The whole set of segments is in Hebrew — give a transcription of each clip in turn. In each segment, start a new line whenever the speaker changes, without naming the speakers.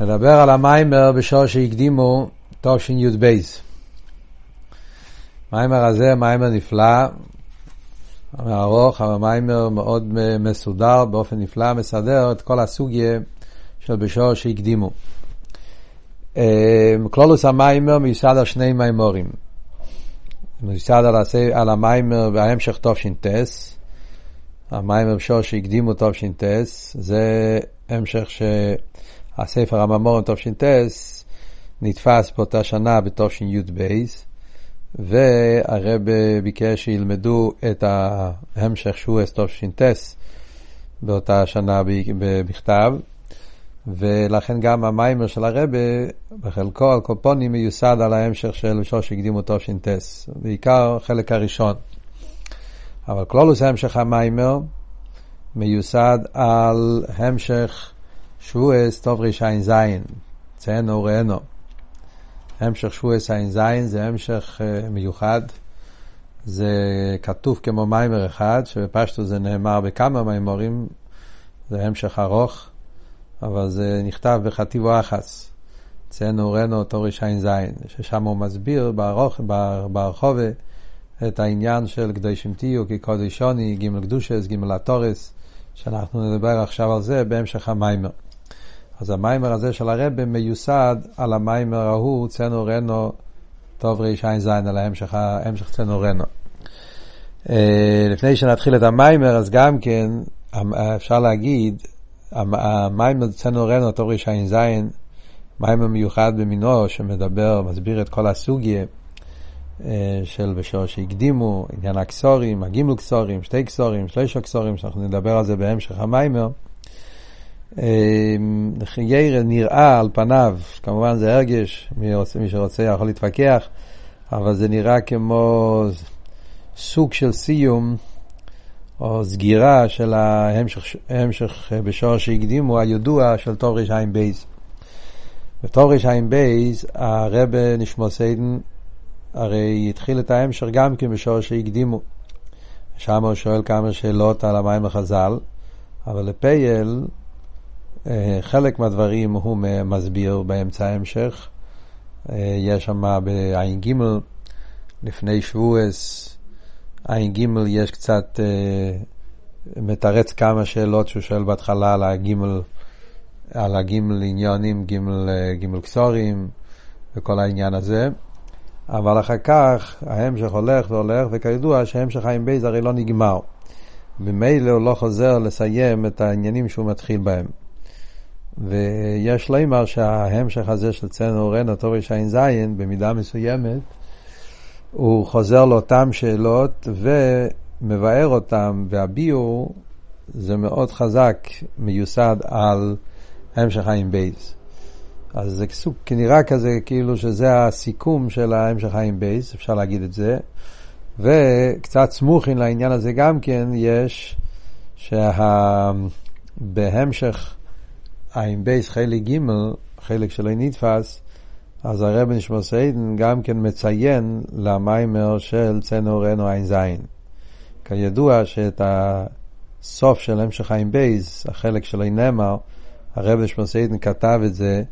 נדבר על המאמר בשעה שהקדימו תשי"ב. המאמר הזה מאמר נפלא, ארוך, אבל מאמר מאוד מסודר, באופן נפלא, מסדר את כל הסוגיה של בשעה שהקדימו. כללות המאמר מיוסד על שני מאמרים. מיוסד על, על המאמר בהמשך תש"ס, המאמר בשעה שהקדימו תש"ס, זה המשך ש... הספר הממורים תש"ט נתפס באותה שנה בתשי"ב, והרב ביקש שילמדו את ההמשך שהוא תש"ט באותה שנה בכתב, ולכן גם המיימר של הרב בחלקו על קופונים מיוסד על ההמשך של שור שהקדימו תש"ט, בעיקר החלק הראשון. אבל כלולוס המשך המיימר מיוסד על המשך שבועס טוב רישיין זין, ציינו ראינו. המשך שבועס זין זה המשך uh, מיוחד. זה כתוב כמו מיימר אחד, שבפשטו זה נאמר בכמה מיימורים, זה המשך ארוך, אבל זה נכתב בחטיבו אחס. ציינו ראינו טוב רישיין זין, ששם הוא מסביר ברחובה את העניין של קדושים תהיו כקודש שוני, גימל קדושס, גימל התורס, שאנחנו נדבר עכשיו על זה בהמשך המיימר. אז המיימר הזה של הרב מיוסד על המיימר ההוא, צנו רנו, טוב רע"ז, על ההמשך, צנו רנו. אה, לפני שנתחיל את המיימר, אז גם כן, אפשר להגיד, המיימר צנו רנו, טוב רע"ז, מאמר מיוחד במינו, שמדבר, מסביר את כל הסוגיה אה, של בשעה שהקדימו, עניין הכתרים, הגימל כתרים, שתי כתרים, שלושה כתרים, שאנחנו נדבר על זה בהמשך המאמר. ירא נראה על פניו, כמובן זה הרגש, מי, רוצה, מי שרוצה יכול להתווכח, אבל זה נראה כמו סוג של סיום או סגירה של ההמשך בשעה שהקדימו, הידוע של תער"ב. בתור ר"ע בייז הרב נשמע סיידן הרי התחיל את ההמשך גם כן בשור שהקדימו. שם הוא שואל כמה שאלות על המים החז"ל, אבל לפייל חלק מהדברים הוא מסביר באמצע ההמשך. אה, יש שם בעין ג' לפני שבועס, עין ג' יש קצת אה, מתרץ כמה שאלות שהוא שואל בהתחלה על הגימל, על הגימל עניונים, גימל, גימל קסורים וכל העניין הזה. אבל אחר כך ההמשך הולך והולך, וכידוע שהמשך חיים בייז הרי לא נגמר. ממילא הוא לא חוזר לסיים את העניינים שהוא מתחיל בהם. ויש לומר שההמשך הזה של צנו רנו טוב רע"ז במידה מסוימת הוא חוזר לאותן שאלות ומבאר אותן והביאור זה מאוד חזק מיוסד על המשך חיים בייס. אז זה סוג, נראה כזה כאילו שזה הסיכום של ההמשך חיים בייס, אפשר להגיד את זה. וקצת סמוכין לעניין הזה גם כן יש שבהמשך עין בייס חלק ג', חלק שלא נתפס, אז הרב נשמע סיידן גם כן מציין למיימר של צנו רנו עין זין. כידוע שאת הסוף של המשך עין בייס, החלק שלו נאמר, הרב נשמע סיידן כתב את זה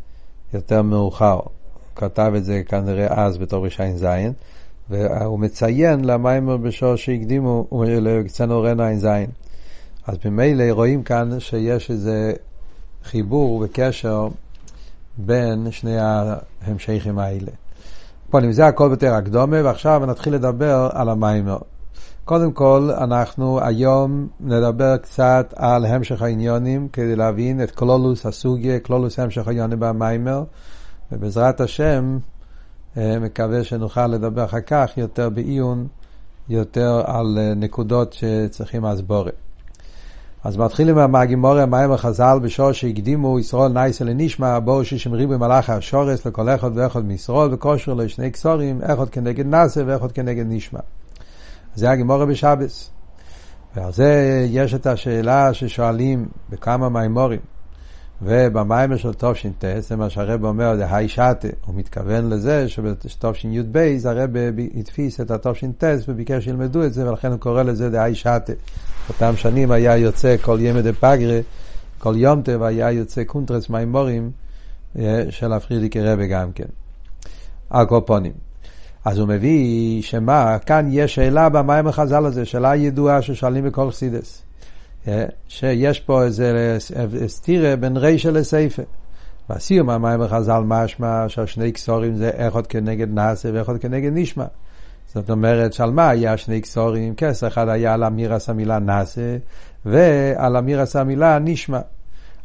יותר מאוחר. כתב את זה כנראה אז בתור רש"ע זין, והוא מציין למיימר בשור שהקדימו, לצנו רנו עין זין. אז ממילא רואים כאן שיש איזה חיבור וקשר בין שני ההמשכים האלה. פונים, זה הכל בתר הקדומה, ועכשיו נתחיל לדבר על המיימר. קודם כל, אנחנו היום נדבר קצת על המשך העניונים, כדי להבין את קלולוס הסוגיה, קלולוס המשך העניונים במיימר, ובעזרת השם, אה, מקווה שנוכל לדבר אחר כך יותר בעיון, יותר על אה, נקודות שצריכים הסבורת. אז מתחילים מהגימורי המים החז"ל בשור שהקדימו ישראל נייסה לנשמע בואו שישים ריבוי מלאך השורס לכל אחד ואחד מישראל וכושר לו שני קסורים אחד כנגד נאסה ואחד כנגד נשמע. זה הגמרא בשבת. ועל זה יש את השאלה ששואלים בכמה מאמרים. ובמאמר של תש"ט, זה מה שהרב אומר, זה האי שתא, הוא מתכוון לזה שבתש"י"ב הרב הדפיס את התש"ט וביקש שילמדו את זה, ולכן הוא קורא לזה דהאי שתא. באותם שנים היה יוצא כל יומי דפגרא, כל יום טוב היה יוצא קונטרס מאמרים של ה פריערדיקער רבי גם כן. על כל פונים. אז הוא מביא שמה, כאן יש שאלה במים החז"ל הזה, שאלה ידועה ששואלים בכל חסידס. שיש פה איזה סתירה בין רישא לסייפה. בסיום המים החז"ל משמע שהשני כסורים זה אחד כנגד נאסה ואחד כנגד נשמע. זאת אומרת שעל מה היה שני כסורים? כס אחד היה על אמירס המילה נאסה ועל אמירס המילה נשמע.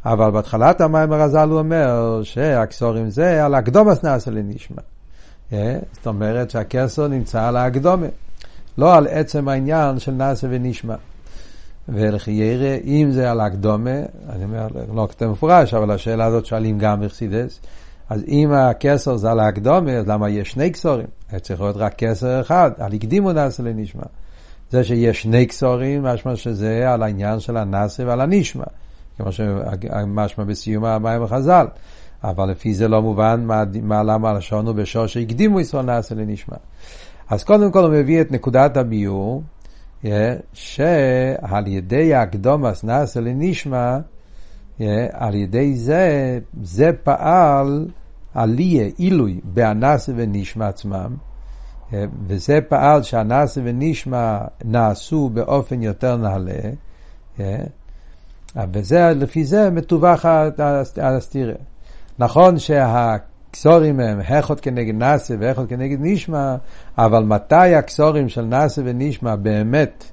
אבל בהתחלת המים הרז"ל הוא אומר שהכסורים זה על הקדומס נאסה לנשמע. אה? זאת אומרת שהכסר נמצא על ההקדומה, לא על עצם העניין של נאסה ונשמע. ולחיירה, אם זה על הקדומה, אני אומר, לא כתוב מפורש, אבל השאלה הזאת שואלים גם בחסידס, אז אם הכסר זה על הקדומה, אז למה יש שני כסורים? צריך להיות רק כסר אחד, על הקדימו נאסה לנשמע. זה שיש שני כסורים, משמע שזה על העניין של הנאסה ועל הנשמע, כמו שמשמע בסיום המים החז"ל. אבל לפי זה לא מובן מה, מה למה הלשון הוא בשור שהקדימו ישראל נאסה לנשמע. אז קודם כל הוא מביא את נקודת הביור, שעל ידי הקדומס נאסה לנשמע, על ידי זה, זה פעל עליה, עילוי, באנסה ונשמע עצמם, וזה פעל שהנסה ונשמע נעשו באופן יותר נעלה, וזה, לפי זה מתווך הסתירה. נכון שהכסורים הם הכות כנגד נאסה והכות כנגד נשמע, אבל מתי הכסורים של נאסה ונשמע באמת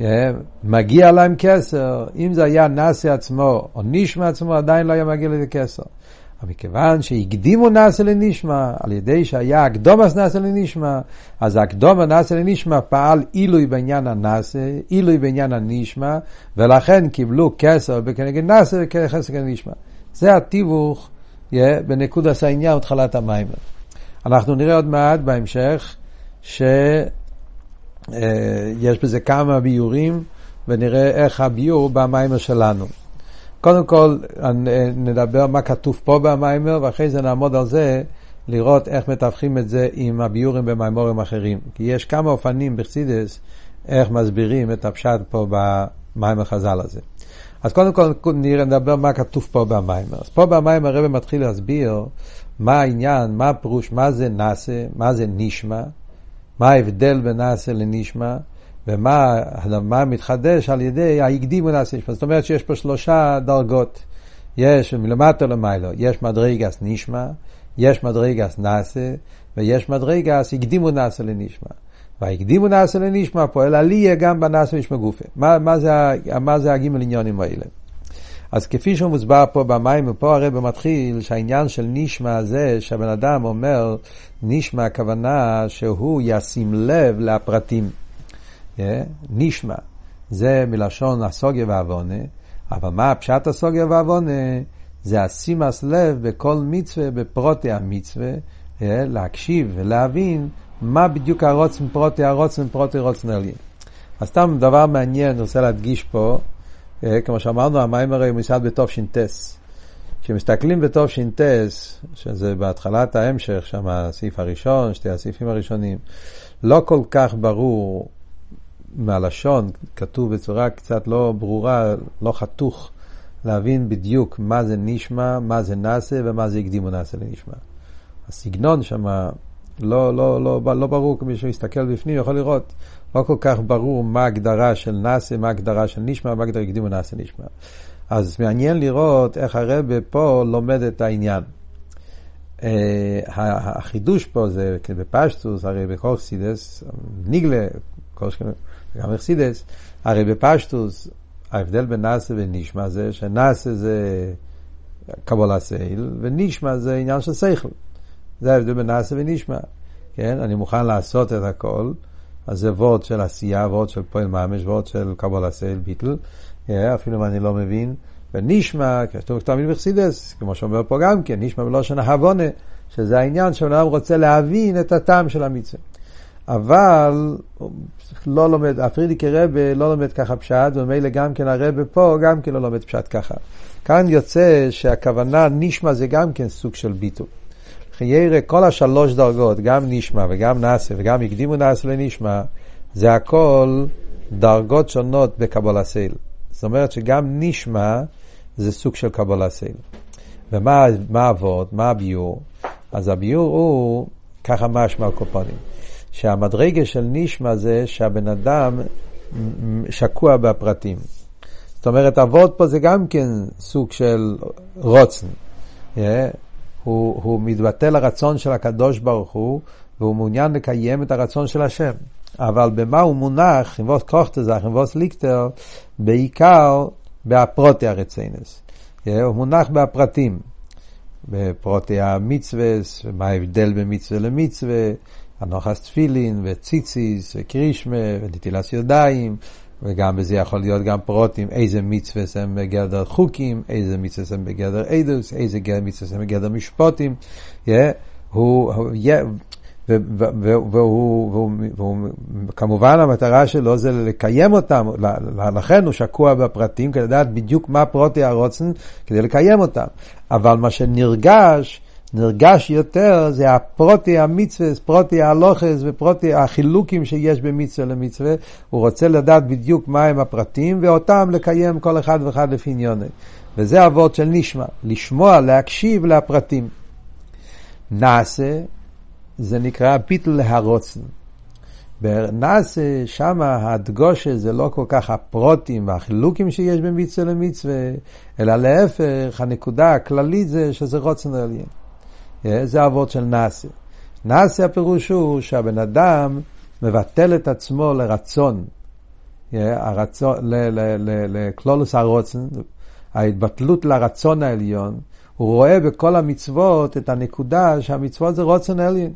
אה, מגיע להם כסר? אם זה היה נאסה עצמו או נשמע עצמו, עדיין לא היה מגיע לזה כסר. אבל מכיוון שהקדימו נאסה לנשמע, על ידי שהיה הקדומס נאסה לנשמע, אז הקדומה נאסה לנשמע פעל עילוי בעניין הנאסה, עילוי בעניין הנשמע, ולכן קיבלו כסר כנגד נאסה וכסר כנגד נשמע. זה התיווך yeah, בנקודת העניין התחלת המים. אנחנו נראה עוד מעט בהמשך שיש uh, בזה כמה ביורים ונראה איך הביור במיימר שלנו. קודם כל נדבר מה כתוב פה במיימר ואחרי זה נעמוד על זה לראות איך מתווכים את זה עם הביורים במיימורים אחרים. כי יש כמה אופנים בחסידס איך מסבירים את הפשט פה במיימר חז"ל הזה. אז קודם כל נראה, נדבר מה כתוב פה במיימר. אז פה במיימר הרב מתחיל להסביר מה העניין, מה הפירוש, מה זה נאסה, מה זה נשמע, מה ההבדל בין נאסה לנשמע, ומה מה מתחדש על ידי ההקדימו נאסה. זאת אומרת שיש פה שלושה דרגות. יש מלמטה למיילו, יש מדרגס נשמע, יש מדרגס נאסה, ויש מדרגס הקדימו נאסה לנשמע. והקדימו נעשה לנשמע פועל עליה גם בנעשה נשמע גופה. מה, מה, זה, מה זה הגימל עניונים האלה? אז כפי שהוא מוסבר פה במים, ופה הרב מתחיל שהעניין של נשמע זה שהבן אדם אומר, נשמע הכוונה שהוא ישים לב לפרטים. Yeah, נשמע, זה מלשון הסוגיה ועוונה, אבל מה פשט הסוגיה ועוונה? זה השימאס לב בכל מצווה, בפרוטי המצווה, להקשיב ולהבין מה בדיוק הרוצן פרוטי הרוצן פרוטי רוצן עליין. אז סתם דבר מעניין, אני רוצה להדגיש פה, אה, כמו שאמרנו, המים הרי מסעד בתש"ס. כשמסתכלים בתש"ס, שזה בהתחלת ההמשך, שם הסעיף הראשון, שתי הסעיפים הראשונים, לא כל כך ברור מהלשון, כתוב בצורה קצת לא ברורה, לא חתוך, להבין בדיוק מה זה נשמע, מה זה נעשה ומה זה הקדימו נעשה לנשמע. הסגנון שם לא, לא, לא, לא ברור, מי שמסתכל בפנים יכול לראות, לא כל כך ברור מה ההגדרה של נאסה, מה ההגדרה של נשמע, מה ההגדרה הקדימו נאסה נשמע. אז מעניין לראות איך הרבה פה לומד את העניין. Uh, החידוש פה זה בפשטוס, הרי בכל חסידס, נגלה, גם בחסידות, הרי בפשטות, ההבדל בין נעשה ונשמע זה שנעשה זה קבלת עול, ונשמע זה עניין של שכל. זה ההבדל בין נעשה ונשמע. כן, אני מוכן לעשות את הכל, אז זה וורד של עשייה, וורד של פועל ממש, וורד של קבלת עול ביטול, אפילו אם אני לא מבין. ונשמע, כתוב תמיד בחסידות, כמו שאומר פה גם כן, נשמע בלשון ההבנה, שזה העניין שבן אדם רוצה להבין את הטעם של המצווה. אבל לא לומד, הפרידיקי רבה לא לומד ככה פשט, וממילא גם כן הרבה פה גם כן לא לומד פשט ככה. כאן יוצא שהכוונה נשמע זה גם כן סוג של ביטול. חיירה, כל השלוש דרגות, גם נשמע וגם נאסה וגם הקדימו נאסה לנשמע, זה הכל דרגות שונות בקבלה סייל. זאת אומרת שגם נשמע זה סוג של קבלה סייל. ומה אבות? מה הביור? אז הביור הוא, ככה משמע הקופונים, שהמדרגה של נשמע זה שהבן אדם שקוע בפרטים. זאת אומרת, אבות פה זה גם כן סוג של רוצן. Yeah. הוא, הוא מתבטא לרצון של הקדוש ברוך הוא, והוא מעוניין לקיים את הרצון של השם. אבל במה הוא מונח, עם ווס קוכטזך, עם ווס ליקטר, בעיקר בהפרוטי הרציינס. הוא מונח בהפרטים, בפרוטי המצווה, מה ההבדל בין מצווה למצווה, הנוחס תפילין וציציס וקרישמה ונטילת ידיים, וגם בזה יכול להיות גם פרוטים, איזה מצווה הם בגדר חוקים, איזה מצווה הם בגדר עדוס, איזה מצווה הם בגדר משפוטים. Yeah, הוא, הוא, וכמובן המטרה שלו זה לקיים אותם, לכן הוא שקוע בפרטים כדי לדעת בדיוק מה פרוטי הרוצן כדי לקיים אותם. אבל מה שנרגש, נרגש יותר זה הפרוטי המצווה, פרוטי הלוכס ופרוטי החילוקים שיש במצווה למצווה. הוא רוצה לדעת בדיוק מהם הפרטים ואותם לקיים כל אחד ואחד לפי עניוני. וזה אבות של נשמע, לשמוע, להקשיב לפרטים. נעשה זה נקרא ביטל להרוצן. בנאסה, שם הדגושה זה לא כל כך הפרוטים והחילוקים שיש בין מצווה למצווה, אלא להפך, הנקודה הכללית זה שזה רוצן עליין. אה, זה אבות של נאסה. נאסה הפירוש הוא שהבן אדם מבטל את עצמו לרצון, אה, לקלולוס הרוצן, ההתבטלות לרצון העליון, הוא רואה בכל המצוות את הנקודה שהמצוות זה רוצן עליין.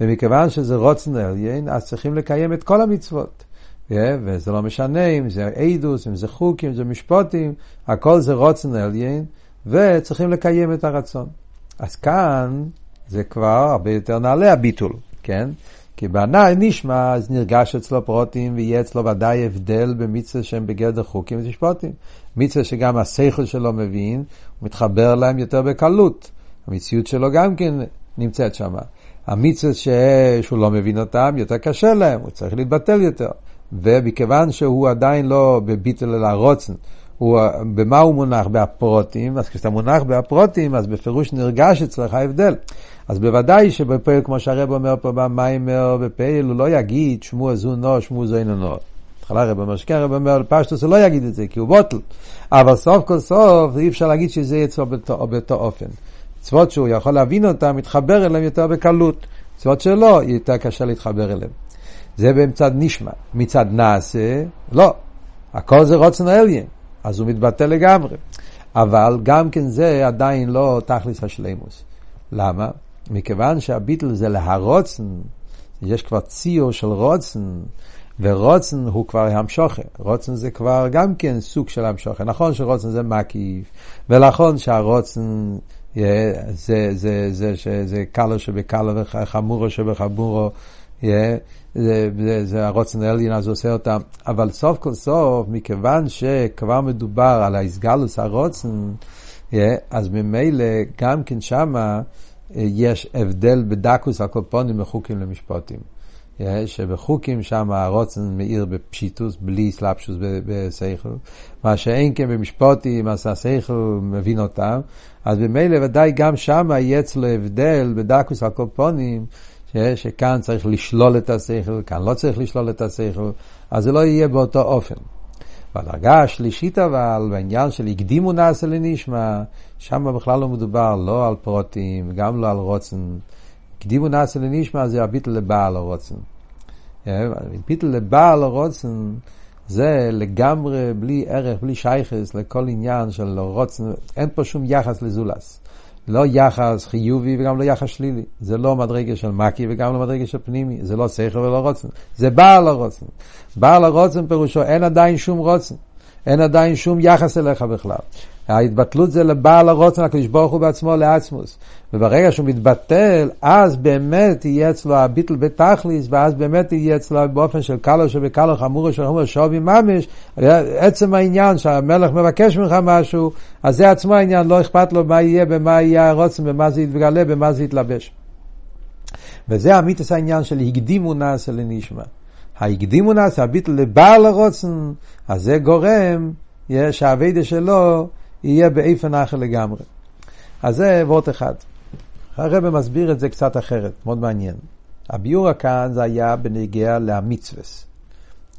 ומכיוון שזה רוצן עליין, אז צריכים לקיים את כל המצוות. Yeah, וזה לא משנה אם זה עדוס, אם זה חוקים, אם זה משפוטים, הכל זה רוצן עליין, וצריכים לקיים את הרצון. אז כאן זה כבר הרבה יותר נעלה הביטול, כן? כי בענאי נשמע, אז נרגש אצלו פרוטים, ויהיה אצלו ודאי הבדל במצווה שהם בגדר חוקים ותשפוטים. מצווה שגם השכל שלו מבין, הוא מתחבר להם יותר בקלות. המציאות שלו גם כן נמצאת שם. המצווה שהוא לא מבין אותם, יותר קשה להם, הוא צריך להתבטל יותר. ומכיוון שהוא עדיין לא בביטל אלא רוצן, הוא, במה הוא מונח? בהפרוטים, אז כשאתה מונח בהפרוטים, אז בפירוש נרגש אצלך ההבדל. אז בוודאי שבפעיל, כמו שהרב אומר פה במיימר, בפעיל הוא לא יגיד שמו זו נו, שמו נו. בהתחלה הרב אומר שכן, הרב אומר פשטוס הוא לא יגיד את זה, כי הוא בוטל. אבל סוף כל סוף אי אפשר להגיד שזה יהיה אצלו באותו, באותו אופן. מצוות שהוא יכול להבין אותן, מתחבר אליהן יותר בקלות. מצוות שלו, יותר קשה להתחבר אליהן. זה במצד נשמע. מצד נעשה, לא. הכל זה רוצן עליין. אז הוא מתבטא לגמרי. אבל גם כן זה עדיין לא תכלס השלימוס. למה? מכיוון שהביטל זה להרוצן, יש כבר ציור של רוצן, ורוצן הוא כבר המשוכה. רוצן זה כבר גם כן סוג של המשוכה. נכון שרוצן זה מקיף, ונכון שהרוצן זה, זה, זה, זה, זה קלו שבקלו וחמורו שבחמורו, זה, זה, זה הרוצן העליין אז עושה אותם, אבל סוף כל סוף, מכיוון שכבר מדובר על האיסגלוס הרוצן, אז ממילא גם כן שמה יש הבדל בדקוס הקופונים מחוקים למשפטים. שבחוקים שם הרוצן מאיר בפשיטוס, בלי סלפשוס בסייכל, מה שאין כן במשפוטים, אז הסייכל מבין אותם, אז במילא ודאי גם שם יהיה אצלו הבדל בדקוס הקופונים, שכאן צריך לשלול את השכל, כאן לא צריך לשלול את השכל, אז זה לא יהיה באותו אופן. בדרגה השלישית אבל, בעניין של הקדימו נעשה לנשמע, שם בכלל לא מדובר לא על פרוטים, גם לא על רוצן. הקדימו נעשה לנשמע זה הביטל לבעל הרוצן. ביטל לבעל הרוצן זה לגמרי בלי ערך, בלי שייכס לכל עניין של רוצן, אין פה שום יחס לזולס. לא יחס חיובי וגם לא יחס שלילי. זה לא מדרגה של מקי וגם לא מדרגה של פנימי. זה לא שכל ולא רוצן. זה בעל הרוצן. בעל הרוצן פירושו אין עדיין שום רוצן. אין עדיין שום יחס אליך בכלל. ההתבטלות זה לבעל הרוצן, הקדוש ברוך הוא בעצמו לעצמוס. וברגע שהוא מתבטל, אז באמת יהיה אצלו הביטל בתכליס, ואז באמת יהיה אצלו באופן של קלו שבקלו חמורו של חמורו שווי ממש, עצם העניין שהמלך מבקש ממך משהו, אז זה עצמו העניין, לא אכפת לו מה יהיה, במה יהיה הרוצן, במה זה יתגלה, במה זה יתלבש. וזה המיתוס העניין של הקדימו נעשה לנשמע. ההקדימו נעשה, הביטל לבעל הרוצן, אז זה גורם שהאביידה שלו יהיה באיפן אחר לגמרי. אז זה וורט אחד. הרב מסביר את זה קצת אחרת, מאוד מעניין. הביור כאן זה היה בנגיע למצווס.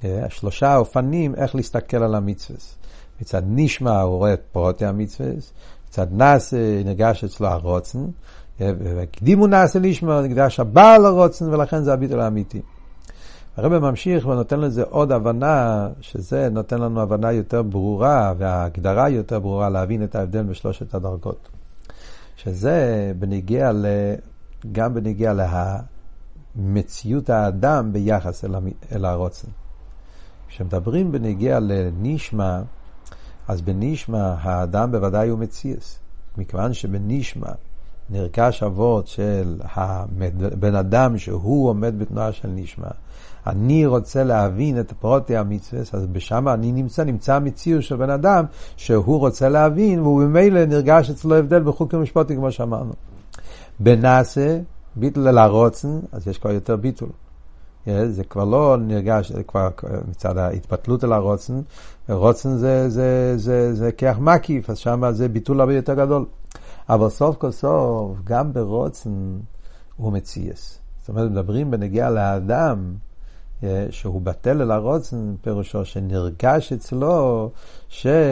אה, השלושה אופנים איך להסתכל על המצווס. מצד נשמע הוא רואה את פרוטי המצווס, מצד נאסה נרגש אצלו הרוצן, אה, והקדימו נאסה לשמה, נקדש הבעל הרוצן, ולכן זה הביטול האמיתי. הרב ממשיך ונותן לזה עוד הבנה, שזה נותן לנו הבנה יותר ברורה, וההגדרה יותר ברורה להבין את ההבדל בשלושת הדרגות. שזה בניגיע ל... גם בניגיע למציאות האדם ביחס אל, המ... אל הרוצן. כשמדברים בניגיע לנשמה, אז בנשמה האדם בוודאי הוא מציאס. מכיוון שבנשמה נרכש אבות של הבן אדם שהוא עומד בתנועה של נשמה. אני רוצה להבין את פרוטי המצווה, אז בשם אני נמצא, נמצא המציאות של בן אדם שהוא רוצה להבין, והוא ממילא נרגש אצלו הבדל בחוקים משפטי, כמו שאמרנו. בנאסה, ביטול אל הרוצן, אז יש כבר יותר ביטול. זה כבר לא נרגש, זה כבר מצד ההתבטלות אל הרוצן, רוצן זה, זה, זה, זה כיח מקיף, אז שם זה ביטול הרבה יותר גדול. אבל סוף כל סוף, גם ברוצן הוא מציאס. זאת אומרת, מדברים בנגיעה לאדם, שהוא בטל אל הרוצן, פירושו שנרגש אצלו שכל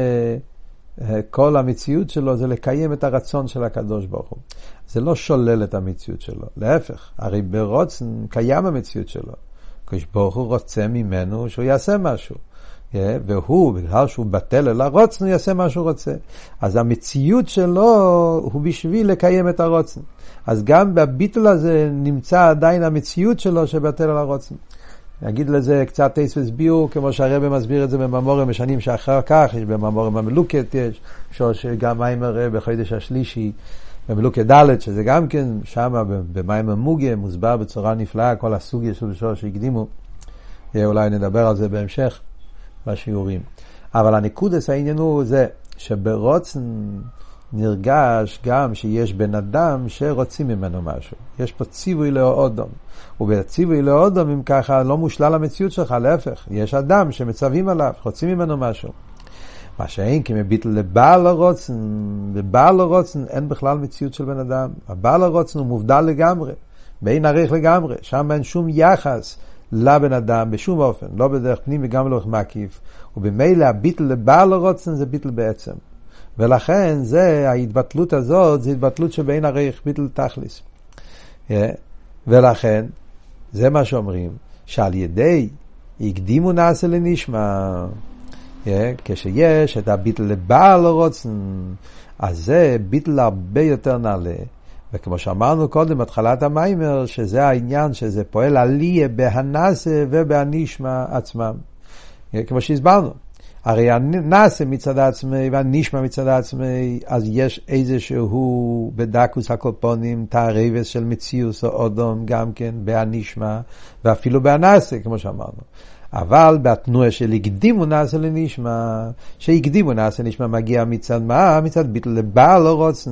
המציאות שלו זה לקיים את הרצון של הקדוש ברוך הוא. זה לא שולל את המציאות שלו, להפך, הרי ברוצן קיים המציאות שלו. הקדוש ברוך הוא רוצה ממנו שהוא יעשה משהו. אה, והוא, בגלל שהוא בטל אל הרוצן, הוא יעשה מה שהוא רוצה. אז המציאות שלו הוא בשביל לקיים את הרוצן. אז גם בביטול הזה נמצא עדיין המציאות שלו שבטל אל הרוצן. נגיד לזה קצת טייס וסביעו, כמו שהרבא מסביר את זה בממורים בשנים שאחר כך, יש בממורים המלוקת, יש, שגם מיימר בחודש השלישי, במלוקת ד', שזה גם כן, שם במיימר מוגה, מוסבר בצורה נפלאה כל הסוגיה של שור שהקדימו. אולי נדבר על זה בהמשך בשיעורים. אבל הנקודס העניין הוא זה שברוצן נרגש גם שיש בן אדם שרוצים ממנו משהו. יש פה ציווי לאודום. ובציווי לאודום, אם ככה, לא מושלל המציאות שלך, להפך. יש אדם שמצווים עליו, רוצים ממנו משהו. מה שאין כי מביט לבעל הרוצן, בבעל הרוצן אין בכלל מציאות של בן אדם. הבעל הרוצן הוא מובדל לגמרי, באין עריך לגמרי, שם אין שום יחס לבן אדם בשום אופן, לא בדרך פנים וגם לא מקיף, ובמילא הביטל לבעל הרוצן זה ביטל בעצם. ולכן זה, ההתבטלות הזאת, זה התבטלות שבין הרייך ביטל תכליס. ולכן, זה מה שאומרים, שעל ידי הקדימו נעשה לנשמע, כשיש את הביטל לבעל הרוצן, אז זה ביטל הרבה יותר נעלה. וכמו שאמרנו קודם, בתחילת המיימר, שזה העניין שזה פועל עליה בהנאסה ובהנשמע עצמם. כמו שהסברנו. הרי הנאסה מצד עצמי והנשמע מצד עצמי, אז יש איזשהו בדקוס הקופונים תערבס של מציאוס או אודום גם כן בהנשמע ואפילו בהנאסה, כמו שאמרנו. אבל בתנועה של הקדימו נעשה לנשמע, שהקדימו נעשה לנשמע מגיע מצד מה? מצד ביטל לבעל הרוצן.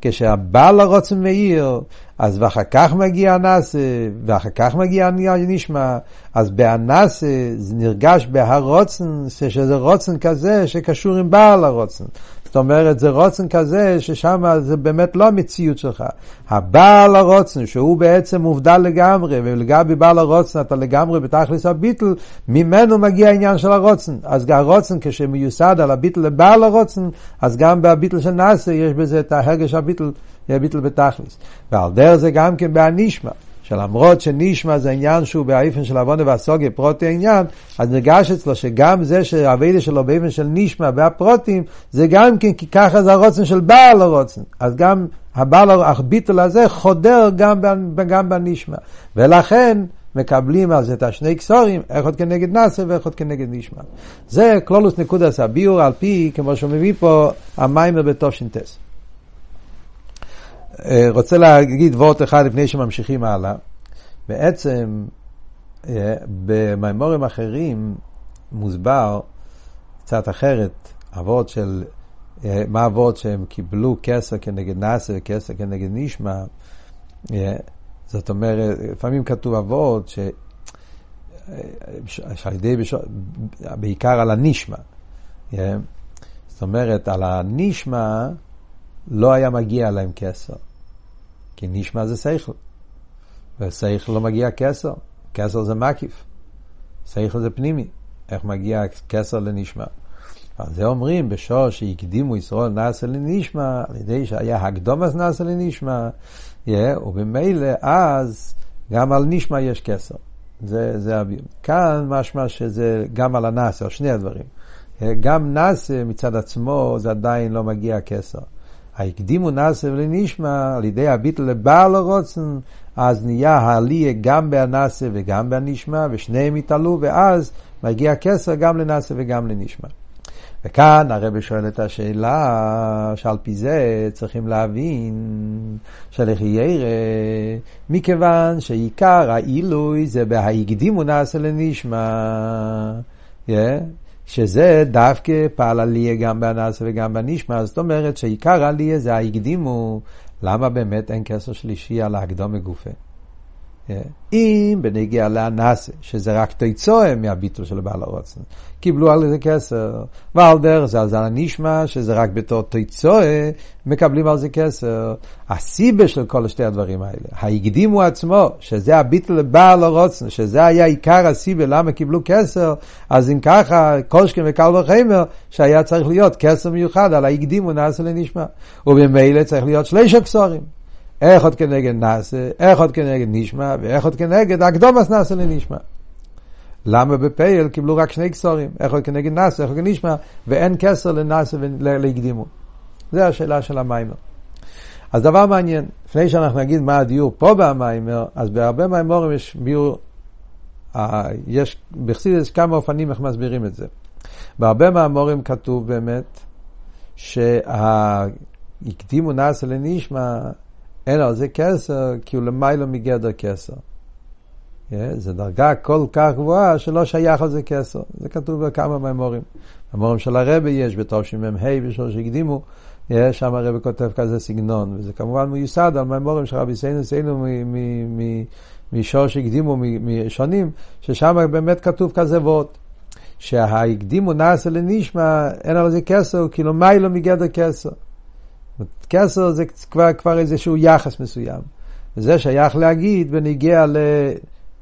כשהבעל הרוצן מאיר, אז ואחר כך מגיע הנאסה, ואחר כך מגיע הנשמע, אז בהנאסה זה נרגש בהרוצן, שזה רוצן כזה שקשור עם בעל הרוצן. זאת אומרת, זה רוצן כזה ששם זה באמת לא המציאות שלך. הבעל הרוצן, שהוא בעצם מובדל לגמרי, ולגבי בעל הרוצן אתה לגמרי בתכלס הביטל, ממנו מגיע העניין של הרוצן. אז הרוצן כשמיוסד על הביטל לבעל הרוצן, אז גם בביטל של נאסה יש בזה את ההרגש הביטל, הביטל בתכלס. ועל דרך זה גם כן בהנשמע. שלמרות שנשמע זה עניין שהוא באיפן של עוונה והסוגיה, פרוטי העניין, אז נרגש אצלו שגם זה שהאביידה שלו באיפן של נשמע והפרוטים, זה גם כן, כי ככה זה הרוצן של בעל הרוצן. אז גם הבעל, הביטול הזה חודר גם, גם בנשמע. ולכן, מקבלים זה את השני קסורים, אחד כנגד נאסר ואחד כנגד נשמע. זה כלולוס נקודס הביור על פי, כמו שהוא מביא פה, המיימר בתושינטס. אה, רוצה להגיד וורט אחד לפני שממשיכים הלאה. בעצם אה, במימורים אחרים מוסבר קצת אחרת, אבות של, אה, מה אבות שהם קיבלו כסר כנגד נאסר וכסר כנגד נשמע. זאת אומרת, לפעמים כתוב אבות ש... שעל ידי, בעיקר על הנשמע. זאת אומרת, על הנשמע לא היה מגיע להם כסר. כי נשמע זה שכל. ושכל לא מגיע כסר. כסר זה מקיף. שכל זה פנימי. איך מגיע כסר לנשמע? אז זה אומרים בשור שהקדימו ישראל נעשה לנשמע, על ידי שהיה הקדומס נעשה לנשמע, yeah, ובמילא אז גם על נשמע יש כסר. זה, זה הביום. כאן משמע שזה גם על הנאסר, שני הדברים. גם נאסר מצד עצמו זה עדיין לא מגיע כסר. הקדימו נאסר לנשמע על ידי הביטל לבעל הרוצן, אז נהיה העלייה גם בהנאסר וגם בנשמע, ושניהם יתעלו, ואז מגיע כסר גם לנאסר וגם לנשמע. וכאן הרבי שואל את השאלה שעל פי זה צריכים להבין שלכי ירא, מכיוון שעיקר העילוי זה בהקדימו נעשה לנשמע, yeah, שזה דווקא פעל עליה גם בנעשה וגם בנשמע, זאת אומרת שעיקר עליה זה ההקדימו, למה באמת אין קשר שלישי על ההקדום מגופה? אם בנגיע לאנסה, שזה רק תיצואה מהביטול של בעל הרוצן, קיבלו על זה כסר, ועל דרך זה, על הנשמע, שזה רק בתור תיצואה, מקבלים על זה כסר. הסיבה של כל שתי הדברים האלה, ההקדימו עצמו, שזה הביטול לבעל הרוצן, שזה היה עיקר הסיבה למה קיבלו כסר, אז אם ככה, קושקין וקל וחמר, שהיה צריך להיות כסר מיוחד על ההקדימו נעשה לנשמע. ובמילא צריך להיות שליש הכסורים. איך עוד כנגד נעשה, איך עוד כנגד נשמע, ואיך עוד כנגד הקדומס נעשה לנשמע. למה בפייל קיבלו רק שני כסורים, איך עוד כנגד נעשה, איך עוד כנגד נשמע, ואין כסר לנעשה ולהקדימו. זו השאלה של המיימר. אז דבר מעניין, לפני שאנחנו נגיד מה הדיור פה במיימר, אז בהרבה מיימורים יש ביור, אה, יש, בחסידס כמה אופנים איך מסבירים את זה. בהרבה מאמורים כתוב באמת שהקדימו נעשה לנשמע אין על זה כסר, כי הוא למעלה מגדר כסר. Yeah, זו דרגה כל כך גבוהה שלא שייך על זה כסר. זה כתוב בכמה מהמורים. המורים של הרבי יש בתור שמ"ה בשור שהקדימו, יש שם הרבי כותב כזה סגנון, וזה כמובן מיוסד על מהמורים של רבי סיינו סיינו משור שהקדימו משונים, ששם באמת כתוב כזה וורט. שההקדימו נעשה לנשמע, אין על זה כסר, כי לא מיילו מגדר כסר. כסר זה כבר, כבר איזשהו יחס מסוים. וזה שייך להגיד בניגיע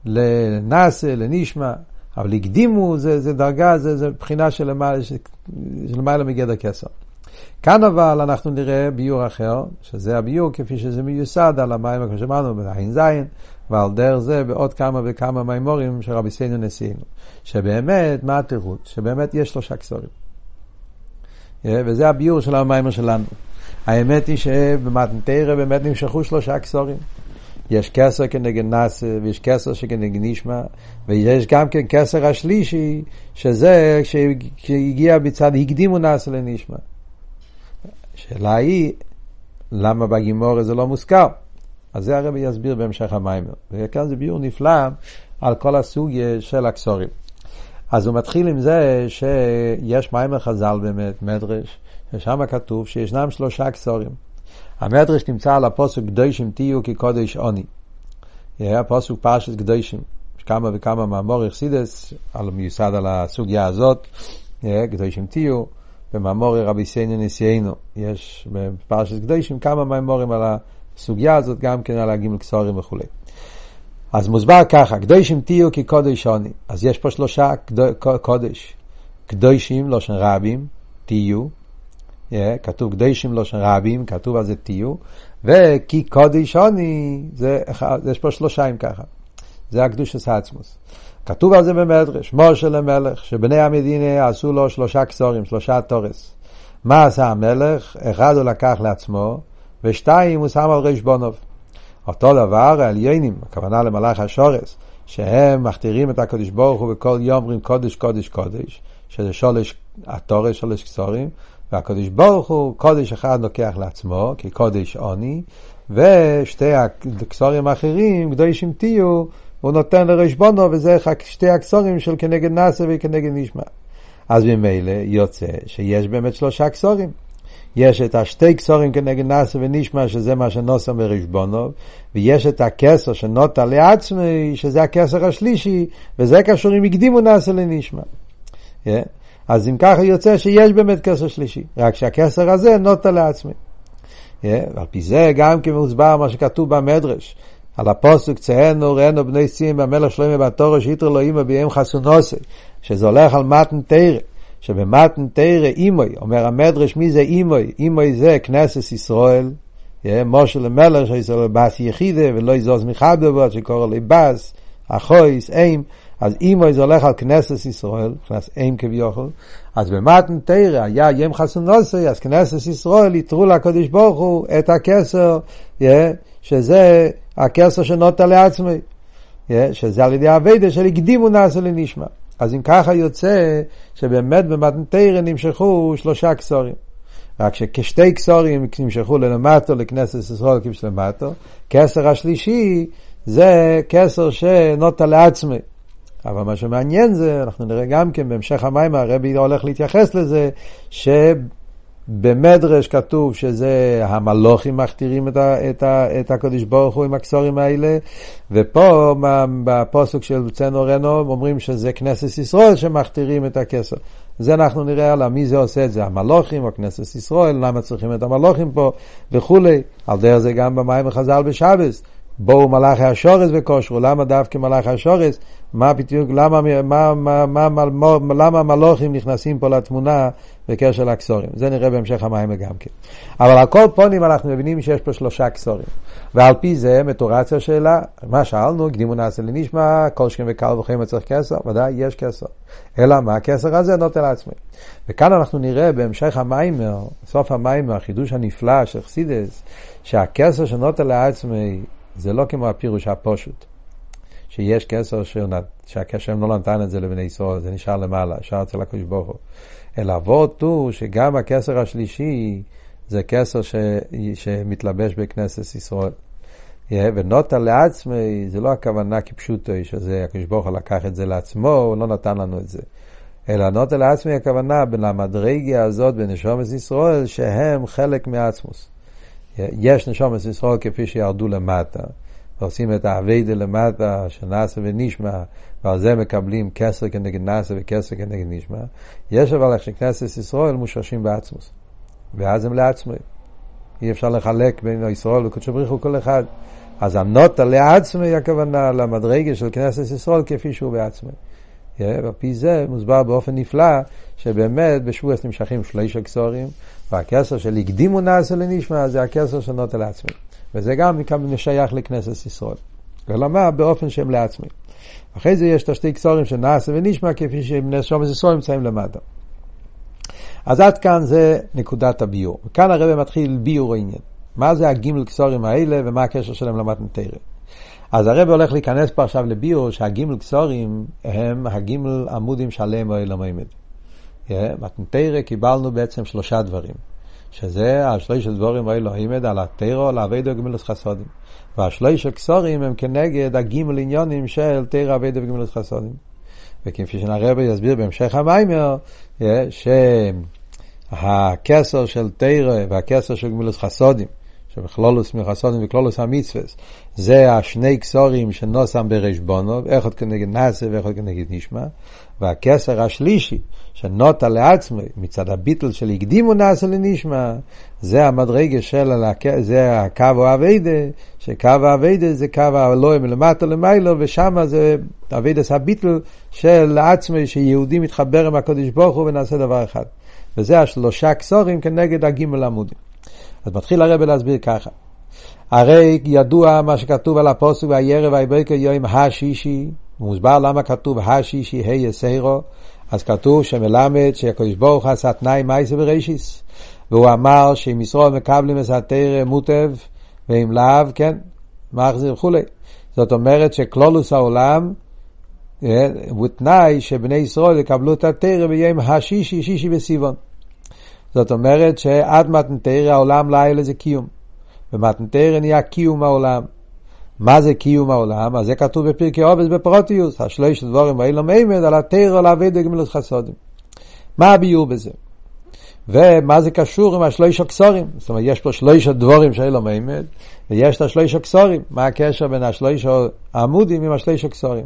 לנאסה, לנשמע, אבל הקדימו זה, זה דרגה, זה, זה בחינה של למעלה מגדר כסר. כאן אבל אנחנו נראה ביור אחר, שזה הביור כפי שזה מיוסד על המים, כמו שאמרנו, בעין זין, ועל דרך זה בעוד כמה וכמה מימורים של רבי סיינו נשיאנו. שבאמת, מה התירוץ? שבאמת יש שלושה כסורים. וזה הביור של המיימר שלנו. האמת היא שבמתנתרא באמת נמשכו שלושה כסורים. יש כסר כנגד נאסה, ויש כסר שכנגד נשמע, ויש גם כן כסר השלישי, שזה כשהגיע בצד הקדימו נאסה לנשמע. השאלה היא, למה בגימור זה לא מוזכר? אז זה הרבי יסביר בהמשך המיימר. וכאן זה ביור נפלא על כל הסוג של הכסורים. אז הוא מתחיל עם זה שיש מיימר חז"ל באמת, מדרש, ושם כתוב שישנם שלושה כסורים. המדרש נמצא על הפוסק קדושים תהיו כי קודש עוני. הפוסק פרשת קדושים. יש כמה וכמה מאמור אכסידס, מיוסד על הסוגיה הזאת, קדושים תהיו, במאמור רבי סיינו נשיאנו. יש בפרשת קדושים כמה מאמורים על הסוגיה הזאת, גם כן על הגימל כסורים וכולי. אז מוסבר ככה, קדושים תהיו כי קודש עוני. אז יש פה שלושה קודש. קדושים, לא של רבים, תהיו, Yeah, כתוב קדושים לא של רבים, כתוב על זה תהיו, וכי קודש עוני, יש פה שלושה אם ככה. זה הקדוש עצמוס. כתוב על זה במדרש, משה למלך, שבני המדינה עשו לו שלושה כסורים, שלושה תורס. מה עשה המלך? אחד הוא לקח לעצמו, ושתיים הוא שם על ריש בונוב. אותו דבר העליינים, הכוונה למלאך השורס, שהם מכתירים את הקדוש ברוך הוא וכל יום אומרים קודש קודש קודש, שזה שולש התורס, שולש כסורים, והקדוש ברוך הוא קודש אחד לוקח לעצמו, כי קודש עוני, ושתי הקסורים האחרים, קדושים תהיו, הוא נותן לרשבונו, וזה שתי הקסורים של כנגד נאסר וכנגד נשמע. אז ממילא יוצא שיש באמת שלושה קסורים. יש את השתי קסורים כנגד נאסר ונשמע, שזה מה שנוסם ברשבונו, ויש את הכסר שנוטה לעצמי, שזה הכסר השלישי, וזה קשור עם הקדימו נאסר לנשמע. Yeah. אז אם ככה יוצא שיש באמת כסר שלישי, רק שהכסר הזה נוטה לעצמי. ועל פי זה גם כן מוסבר מה שכתוב במדרש. על הפוסק צהנו ראינו בני ציין במלך שלמה בתורה שיתר לו אימא ביים חסונוסי שזה הולך על מתן תרא שבמתן תרא אימוי אומר המדרש מי זה אימוי אימוי זה כנסת ישראל משה למלך שישראל בס יחידה ולא יזוז מחבדו שקורא לי בס אחויס איים אז אימוי זה הולך על כנסת ישראל, כנס איים כביכול, אז במתן תרא היה ים חסונוסי, אז כנסת ישראל יתרו לקדוש ברוך הוא את הכסר, שזה הכסר שנוטה לעצמי, שזה על ידי אביידה של הקדימו נעשה לנשמע. אז אם ככה יוצא שבאמת במתן תרא נמשכו שלושה כסורים. רק שכשתי כסורים נמשכו ללמטו לכנסת ישראל כבשלמטו, כסר השלישי זה כסר שנוטה לעצמי. אבל מה שמעניין זה, אנחנו נראה גם כן בהמשך המים, הרבי הולך להתייחס לזה, שבמדרש כתוב שזה המלוכים מכתירים את, ה, את, ה, את הקדוש ברוך הוא עם הכסורים האלה, ופה בפוסק של צנו רנו אומרים שזה כנסת ישראל שמכתירים את הכסר. זה אנחנו נראה הלאה, מי זה עושה את זה, המלוכים או כנסת ישראל, למה צריכים את המלוכים פה וכולי. על דרך זה גם במים וחז"ל בשבס. בואו מלאכי השורס וכושרו, למה דווקא מלאכי השורס? מה בדיוק, למה, מה, מה, מה, מה, למה המלוכים נכנסים פה לתמונה בקשר לקסורים? זה נראה בהמשך המים גם כן. אבל על כל פונים אנחנו מבינים שיש פה שלושה קסורים. ועל פי זה מטורציה שאלה, מה שאלנו, הקדימו נעשה לנשמע, כל שכם וקל וחיים צריך כסר, ודאי יש כסר. אלא מה, הכסר הזה נוטה לעצמי. וכאן אנחנו נראה בהמשך המיימר, סוף המיימר, החידוש הנפלא של חסידס, שהכסר שנוטה לעצמי זה לא כמו הפירוש הפושוט, שיש כסר שהקשר לא נתן את זה לבני ישראל, זה נשאר למעלה, נשאר אצל הקדוש ברוך הוא. אלא אבות הוא שגם הכסר השלישי זה כסר ש... שמתלבש בכנסת ישראל. ונוטה לעצמי, זה לא הכוונה כפשוטו, שזה הקדוש ברוך הוא לקח את זה לעצמו, הוא לא נתן לנו את זה. אלא נוטה לעצמי הכוונה בין המדרגיה הזאת בנשומת ישראל, שהם חלק מעצמוס. יש נשומת ישראל כפי שירדו למטה, ועושים את האביידה למטה, שנעשה ונשמע, ועל זה מקבלים כסר כנגד נעשה וכסר כנגד נשמע. יש אבל איך שכנסת ישראל מושרשים בעצמוס, ואז הם לעצמי. אי אפשר לחלק בין ישראל וקודשו בריחו כל אחד. אז הנוטה לעצמי הכוונה למדרגה של כנסת ישראל כפי שהוא בעצמי. ועל פי זה מוסבר באופן נפלא שבאמת בשבועס נמשכים שלושה כסורים והכסר של הקדימו נעשה לנשמע זה הכסר של נוטה לעצמי. וזה גם שייך לכנסת ישראל. ולמה? באופן שהם לעצמי. אחרי זה יש את השתי כסורים של נעשה ונשמע כפי שבני שומס ישראל נמצאים למטה. אז עד כאן זה נקודת הביור. כאן הרב מתחיל ביור העניין. מה זה הגימל כסורים האלה ומה הקשר שלהם למתנתרא. אז הרב הולך להיכנס פה עכשיו לביור שהגימל כסורים הם הגימל עמודים שעליהם האלה עומד. מתנתרא קיבלנו בעצם שלושה דברים. שזה השלושה דבורים האלו עימד על התרא, על אבידו וגמילוס חסודים. והשלושה כסורים הם כנגד הגימל עניונים של תרא, אבידו וגמילוס חסודים. וכפי שהרבי יסביר בהמשך המיימר, שהכסר של תרא והכסר של גמילוס חסודים, שבכלולוס מחסודים וכלולוס המצווה, זה השני כסורים שנוסם בריש בונו, אחד כנגד נאסה ואחד כנגד נשמע, והכסר השלישי, שנוטה לעצמי, מצד הביטל של הקדימו נאסה לנשמע, זה המדרגה של, זה הקו האביידה, שקו האביידה זה קו האלוהי מלמטה למיילו, ושם זה אביידס הביטל של עצמי, שיהודי מתחבר עם הקודש ברוך הוא ונעשה דבר אחד. וזה השלושה כסורים כנגד הגימל עמודים. אז מתחיל הרב להסביר ככה. הרי ידוע מה שכתוב על הפוסק והירא והיבקר יום השישי, מוסבר למה כתוב השישי ה' יסיירו, אז כתוב שמלמד שהקדוש ברוך הוא עשה תנאי מייסה בראשיס, והוא אמר שאם ישרוד מקבלים התרא מוטב, ואם לאו, כן, מחזיר וכולי. זאת אומרת שכלולוס העולם הוא תנאי שבני ישראל יקבלו את התרא ביום השישי, שישי בסיבון. זאת אומרת שעד מתנתרא העולם לילה זה קיום. ומתנתרא נהיה קיום העולם. מה זה קיום העולם? אז זה כתוב בפרקי עובס בפרוטיוס, השלוש דבורים האלה מימד על התרא לעבד גמילות חסודים. מה הביור בזה? ומה זה קשור עם השלוש הקסורים? זאת אומרת, יש פה שלוש דבורים שאלו מימד, ויש את השלוש הקסורים. מה הקשר בין השלוש העמודים עם השלוש הקסורים?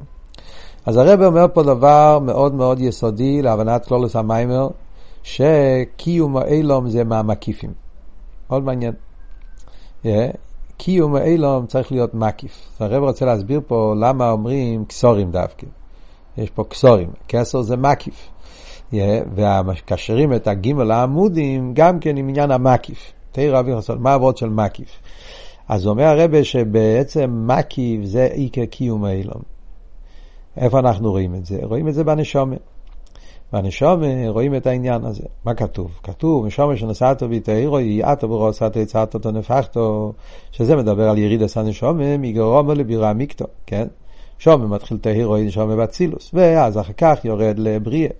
אז הרב אומר פה דבר מאוד מאוד יסודי להבנת כלולוס המיימר, שקיום האילום זה מהמקיפים. מאוד מעניין. קיום האילום צריך להיות מקיף. הרב רוצה להסביר פה למה אומרים כסורים דווקא. יש פה כסורים, כסר זה מקיף. ומקשרים את הגימל העמודים גם כן עם עניין המקיף. תראה רבי חסון, מה העבוד של מקיף? אז אומר הרבה שבעצם מקיף זה עיקר קיום האילום. איפה אנחנו רואים את זה? רואים את זה בנשומת. בנשומת רואים את העניין הזה. מה כתוב? כתוב, נשומת שנסעתו ויתאירו, יעתו ברוסתו יצאת אותו נפחתו, שזה מדבר על יריד עשה נשומת, מגרומו לבירה מיקטו, כן? שומה מתחיל תהירו נשומת בצילוס, ואז אחר כך יורד לבריאה,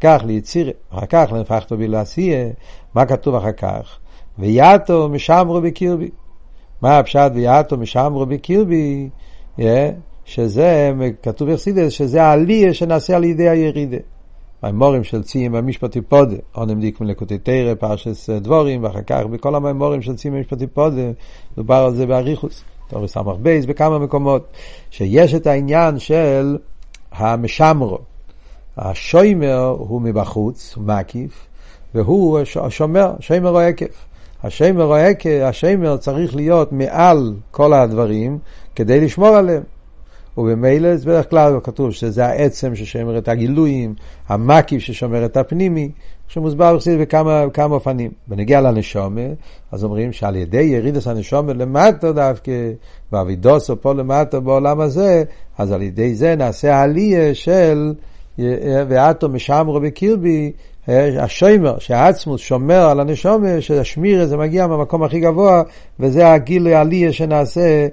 כך ליצירה, אחר כך לנפחתו בלעשייה, מה כתוב אחר כך? ויעתו משמרו בקרבי. מה הפשט ויעתו משמרו בקרבי? Yeah, שזה, כתוב יחסידס, שזה העלייה שנעשה על ידי הירידה. מימורים של ציים במשפטי פודה, עונם דיק מלקוטי תרא, פרשס דבורים, ואחר כך בכל המימורים של ציים במשפטי פודה, דובר על זה באריכוס, תורי סמך בייס, בכמה מקומות, שיש את העניין של המשמרו. השוימר הוא מבחוץ, הוא מקיף, והוא השומר, שומר או עקף. השמר או עקף, השמר צריך להיות מעל כל הדברים כדי לשמור עליהם. ובמילא זה בדרך כלל כתוב שזה העצם ששומר את הגילויים, המקיף ששומר את הפנימי, שמוסבר בחסיד בכמה כמה אופנים. בנגיע לנשומה, אז אומרים שעל ידי ירידס הנשומה למטה דווקא, ואבידוסו פה למטה בעולם הזה, אז על ידי זה נעשה העלייה של ואתו משמרו בקרבי, השוימר, שהעצמוס שומר על הנשומה, שהשמיר זה מגיע מהמקום הכי גבוה, וזה הגיל העלייה שנעשה אה,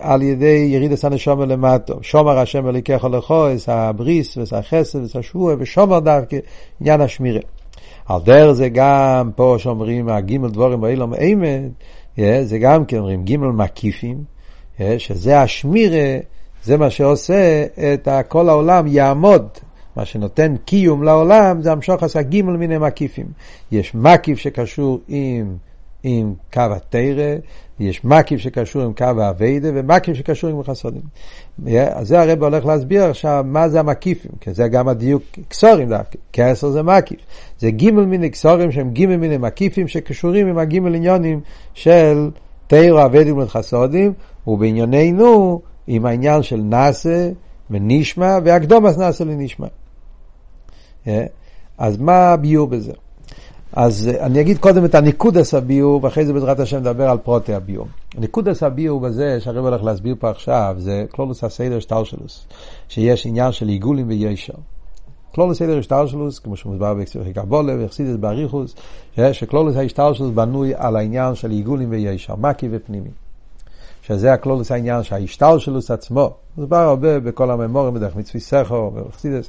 על ידי ירידס הנשומה למטו. שומר השם אליקך לכו, את הבריס, ואת החסד, ואת השבוע, ושומר דווקא עניין השמירה. על דרך זה גם פה שאומרים הגימל דבורים באילום אימת, זה גם כן אומרים גימל מקיפים, שזה השמירה, זה מה שעושה את כל העולם יעמוד. מה שנותן קיום לעולם זה המשוך עשה גימל מיני מקיפים. יש מקיף שקשור עם עם קו התרא, יש מקיף שקשור עם קו האביידה ומקיף שקשור עם חסודים. אז זה הרב הולך להסביר עכשיו מה זה המקיפים, כי זה גם הדיוק קסורים דווקא, כעשר זה מקיף. זה גימל מיני קסורים שהם גימל מיני מקיפים שקשורים עם הגימל עניונים של תרא, אביידים וחסודים, ובענייננו עם העניין של נאסה ונשמע והקדומס נאסה לנשמע. אז מה הביור בזה? אז אה, אני אגיד קודם את הניקודס הביור, ואחרי זה בעזרת השם נדבר על פרוטי הביור. ניקודס הביור בזה, שהרב הולך להסביר פה עכשיו, זה קלולוס הסדר שטלשלוס, שיש עניין של עיגולים וישר. קלולוס סדר השטלשלוס, כמו שמוסבר בקסיפי קבולה ואכסידס באריכוס, שקלולוס ההשטלשלוס בנוי על העניין של עיגולים וישר, מקי ופנימי. שזה הקלולוס העניין שההשטלשלוס עצמו, מוסבר הרבה בכל הממורים, בדרך מצווי סכו ואכסידס,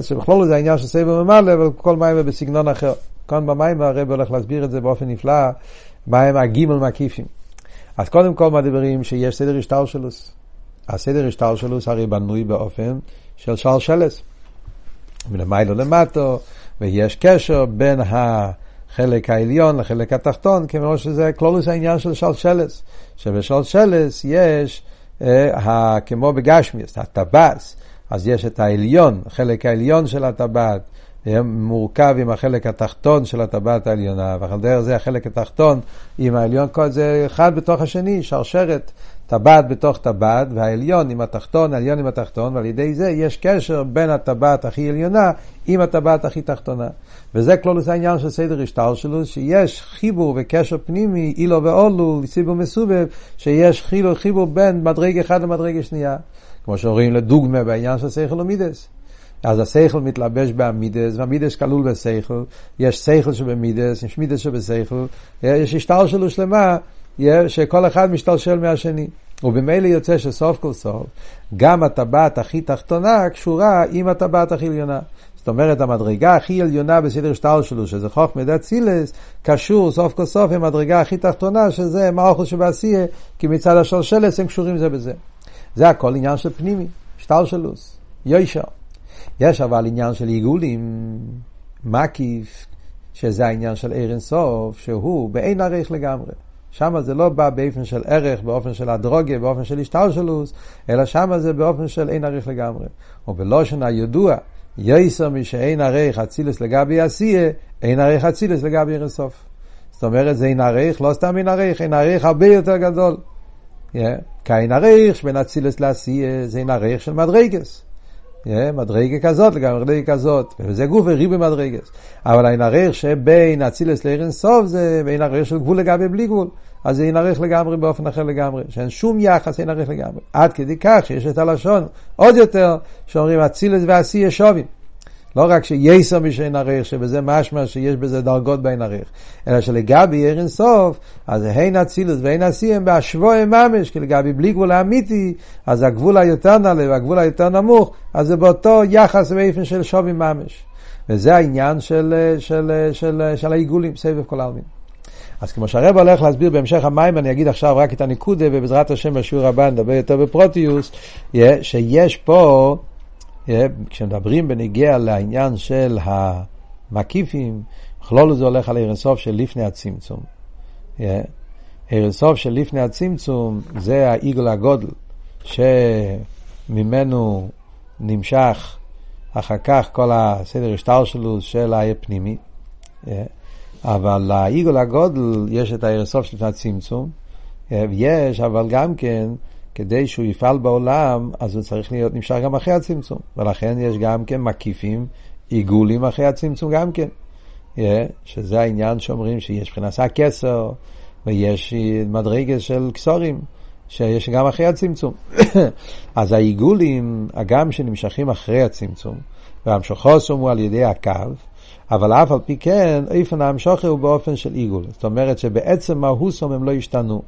שבכלולוס זה העניין של סבר ממלא, אבל כל מים בסגנון אחר. כאן במים הרב הולך להסביר את זה באופן נפלא, מהם הגימל מקיפים. אז קודם כל מדברים שיש סדר השטלשלוס. הסדר השטלשלוס הרי בנוי באופן של שלשלס. מלמיילו למטו, ויש קשר בין החלק העליון לחלק התחתון, כמו שזה כלולוס העניין של שלשלס. שבשלשלס יש, אה, כמו בגשמיאס, הטבס, אז יש את העליון, החלק העליון של הטבעת. מורכב עם החלק התחתון של הטבעת העליונה, ועל דרך זה החלק התחתון עם העליון, כל זה אחד בתוך השני, שרשרת, טבעת בתוך טבעת, והעליון עם התחתון, העליון עם התחתון, ועל ידי זה יש קשר בין הטבעת הכי עליונה עם הטבעת הכי תחתונה. וזה כלולוס העניין של סדר השטר שלו, שיש חיבור וקשר פנימי, אילו ואולו, סיבור מסובב, שיש חיבור, חיבור בין מדרג אחד למדרג שנייה. כמו שאומרים לדוגמה בעניין של סייכל ומידס. אז השכל מתלבש באמידס, והמידס כלול בשכל, יש שכל שבמידס, יש מידס שבשכל, יש השטר שלו שלמה, שכל אחד משתלשל מהשני. ובמילא יוצא שסוף כל סוף, גם הטבעת הכי תחתונה קשורה עם הטבעת הכי עליונה. זאת אומרת, המדרגה הכי עליונה בסדר שטר שלו, שזה חוך מידת סילס, קשור סוף כל סוף עם המדרגה הכי תחתונה, שזה מערכות שבעשייה, כי מצד השלשלס הם קשורים זה בזה. זה הכל עניין של פנימי, שטר שלוס, יוישר. יש אבל עניין של עיגולים, מקיף, שזה העניין של ער אינסוף, שהוא באין ערך לגמרי. שם זה לא בא באופן של ערך, באופן של הדרוגיה, באופן של השטלשלוס, אלא שם זה באופן של אין ערך לגמרי. ובלושן הידוע, יסר משאין ערך אצילס לגבי עשייה, אין ערך אצילס לגבי ער אינסוף. זאת אומרת, זה אין עריך, לא סתם אין עריך, אין עריך הרבה יותר גדול. Yeah. כי אין עריך שבין אצילס לעשייה זה אין עריך של מדרגס. מדרגה כזאת לגמרי מדרגה כזאת, וזה גוף וריבי מדרגס. אבל אין עריך שבין אצילס לערן סוף זה אין עריך של גבול לגבי בלי גבול. אז זה אין עריך לגמרי באופן אחר לגמרי, שאין שום יחס, אין עריך לגמרי. עד כדי כך שיש את הלשון עוד יותר, שאומרים אצילס ועשייה שווים. לא רק שייסר משאין עריך, שבזה משמע שיש בזה דרגות בין עריך, אלא שלגבי ערן סוף, אז הן אצילוס והן עשיהם בהשוואי ממש, כי לגבי בלי גבול האמיתי, אז הגבול היותר נעלה והגבול היותר נמוך, אז זה באותו יחס באופן של שווי ממש. וזה העניין של, של, של, של, של העיגולים, סבב כל העלמין. אז כמו שהרב הולך להסביר בהמשך המים, אני אגיד עכשיו רק את הניקודה, ובעזרת השם בשיעור הבא נדבר יותר בפרוטיוס, שיש פה כשמדברים בנגיע לעניין של המקיפים, בכלול זה הולך על ערסוף של לפני הצמצום. ערסוף של לפני הצמצום זה העיגול הגודל, שממנו נמשך אחר כך כל הסדר השטר שלו של העיר פנימי. אבל לעיגול הגודל יש את הערסוף של לפני הצמצום, יש אבל גם כן כדי שהוא יפעל בעולם, אז הוא צריך להיות נמשך גם אחרי הצמצום. ולכן יש גם כן מקיפים, עיגולים אחרי הצמצום גם כן. Yeah, שזה העניין שאומרים שיש מבחינת הכסר, ויש מדרגה של קסורים, שיש גם אחרי הצמצום. אז העיגולים, הגם שנמשכים אחרי הצמצום, והמשוכוסום הוא על ידי הקו, אבל אף על פי כן, איפן ההמשוכר הוא באופן של עיגול. זאת אומרת שבעצם מהוסום הם לא השתנו.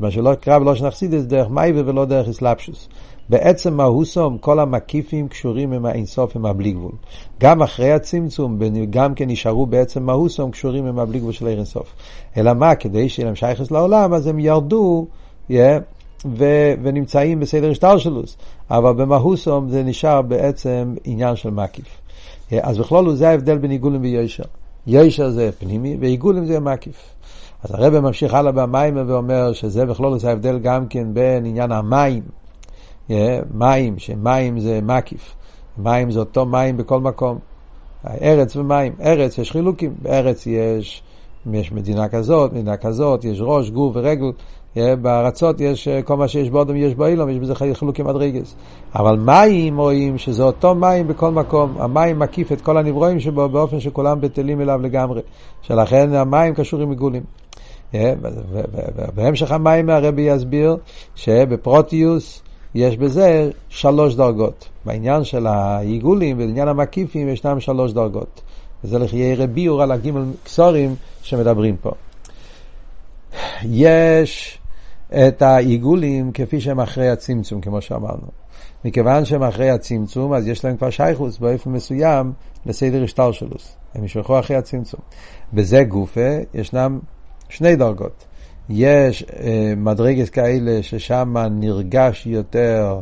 מה שלא קרא ולא שנחסידס דרך מייבה ולא דרך אסלאפשוס. בעצם מהוסום כל המקיפים קשורים עם האינסוף, עם הבלי גבול. גם אחרי הצמצום, גם כן נשארו בעצם מהוסום קשורים עם הבלי גבול של אינסוף. אלא מה, כדי שיהיה להם שייכס לעולם, אז הם ירדו, yeah, ו- ונמצאים בסדר השטלשלוס. אבל במהוסום זה נשאר בעצם עניין של מקיף. Yeah, אז בכלול זה ההבדל בין עיגולים ויושר. יושר זה פנימי, ועיגולים זה מקיף. אז הרב ממשיך הלאה במים ואומר שזה בכלול זה ההבדל גם כן בין עניין המים, yeah, מים, שמים זה מקיף, מים זה אותו מים בכל מקום, ארץ ומים, ארץ יש חילוקים, בארץ יש, יש מדינה כזאת, מדינה כזאת, יש ראש, גוף ורגל, yeah, בארצות יש, כל מה שיש באודם יש באילום, יש בזה חילוקים מדרגס. אבל מים רואים שזה אותו מים בכל מקום, המים מקיף את כל הנברואים שבו באופן שכולם בטלים אליו לגמרי, שלכן המים קשורים עיגולים. בהמשך המים הרבי יסביר שבפרוטיוס יש בזה שלוש דרגות. בעניין של העיגולים ובעניין המקיפים ישנם שלוש דרגות. וזה לחיי רביור על הגימל קסורים שמדברים פה. יש את העיגולים כפי שהם אחרי הצמצום, כמו שאמרנו. מכיוון שהם אחרי הצמצום, אז יש להם כבר שייכוס באופן מסוים לסדר השטלשלוס. הם ישלחו אחרי הצמצום. בזה גופה ישנם שני דרגות. יש אה, מדרגת כאלה ששם נרגש יותר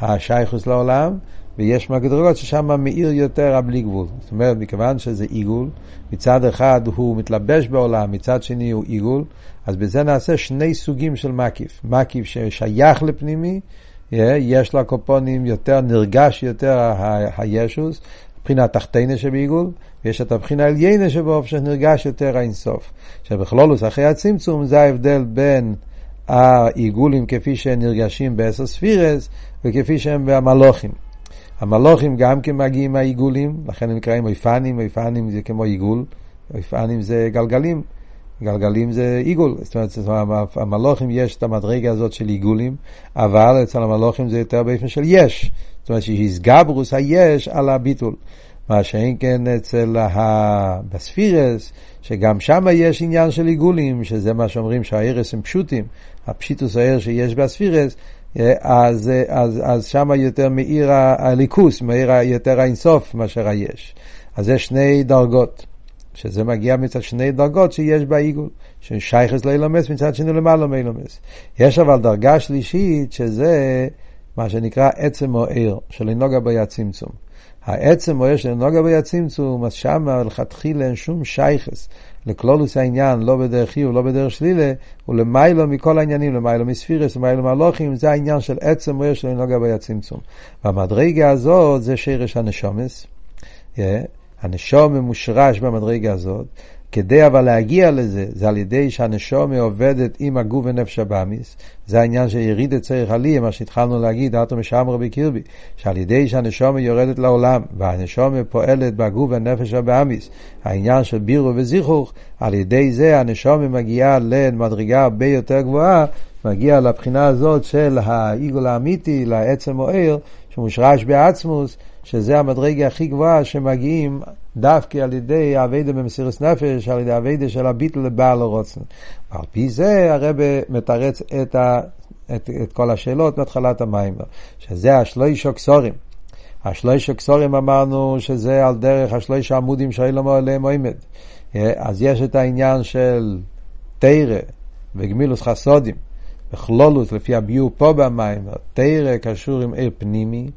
השייכוס לעולם, ויש מדרגות ששם מאיר יותר הבלי גבול. זאת אומרת, מכיוון שזה עיגול, מצד אחד הוא מתלבש בעולם, מצד שני הוא עיגול, אז בזה נעשה שני סוגים של מקיף. מקיף ששייך לפנימי, אה, יש לו הקופונים יותר, נרגש יותר הישוס, מבחינה תחתינה שבעיגול, ויש את הבחינה עליינה שבאופן שנרגש יותר האינסוף. שבכלולוס אחרי הצמצום זה ההבדל בין העיגולים כפי שהם נרגשים בעשר ספירס וכפי שהם במלוכים. המלוכים גם כן מגיעים מהעיגולים, לכן הם נקראים אויפנים, אויפנים זה כמו עיגול, אויפנים זה גלגלים, גלגלים זה עיגול, זאת אומרת, המלוכים יש את המדרגה הזאת של עיגולים, אבל אצל המלוכים זה יותר באופן של יש, זאת אומרת שהסגברוס היש על הביטול. מה שאין כן אצל בספירס, שגם שם יש עניין של עיגולים, שזה מה שאומרים שהארס הם פשוטים, הפשיטוס האר שיש בספירס, אז, אז, אז שם יותר מאיר הליכוס, מאיר יותר האינסוף מאשר היש. אז יש שני דרגות, שזה מגיע מצד שני דרגות שיש בעיגול, ששייכס לאילומס מצד שני למעלה מאילומס. יש אבל דרגה שלישית שזה מה שנקרא עצם שלא נוגע בו הצמצום. העצם או יש לנוגע בו הצמצום, אז שם מלכתחילה אין שום שייכס לכלולוס העניין, לא בדרך חיוב, לא בדרך שלילה, ולמיילו מכל העניינים, למיילו מספירס, למיילו מהלוכים, זה העניין של עצם או יש לנוגע בו הצמצום. והמדרגה הזאת זה שרש הנשומס. Yeah. הנשום מושרש במדרגה הזאת, כדי אבל להגיע לזה, זה על ידי שהנשומה עובדת עם הגוף ונפש הבאמיס. זה העניין שיריד את צריך עלי, מה שהתחלנו להגיד, אטו משמר בקרבי, שעל ידי שהנשומה יורדת לעולם, והנשומה פועלת בגוף ונפש הבאמיס, העניין של בירו וזיכוך, על ידי זה הנשומה מגיעה למדרגה הרבה יותר גבוהה, מגיע לבחינה הזאת של העיגול האמיתי, לעצם מוער, שמושרש בעצמוס, שזה המדרגה הכי גבוהה שמגיעים דווקא על ידי אביידה במסירות נפש, על ידי אביידה של הביטל לבעל הרוצן. ועל פי זה הרב מתרץ את, ה, את, את כל השאלות מהתחלת המים, שזה השלוש הקסורים. השלוש הקסורים אמרנו שזה על דרך השלוש העמודים שאילום עליהם עומד. אז יש את העניין של תרא וגמילוס חסודים. בכלולוס, לפי הביור פה במים, תרא קשור עם עיר פנימי,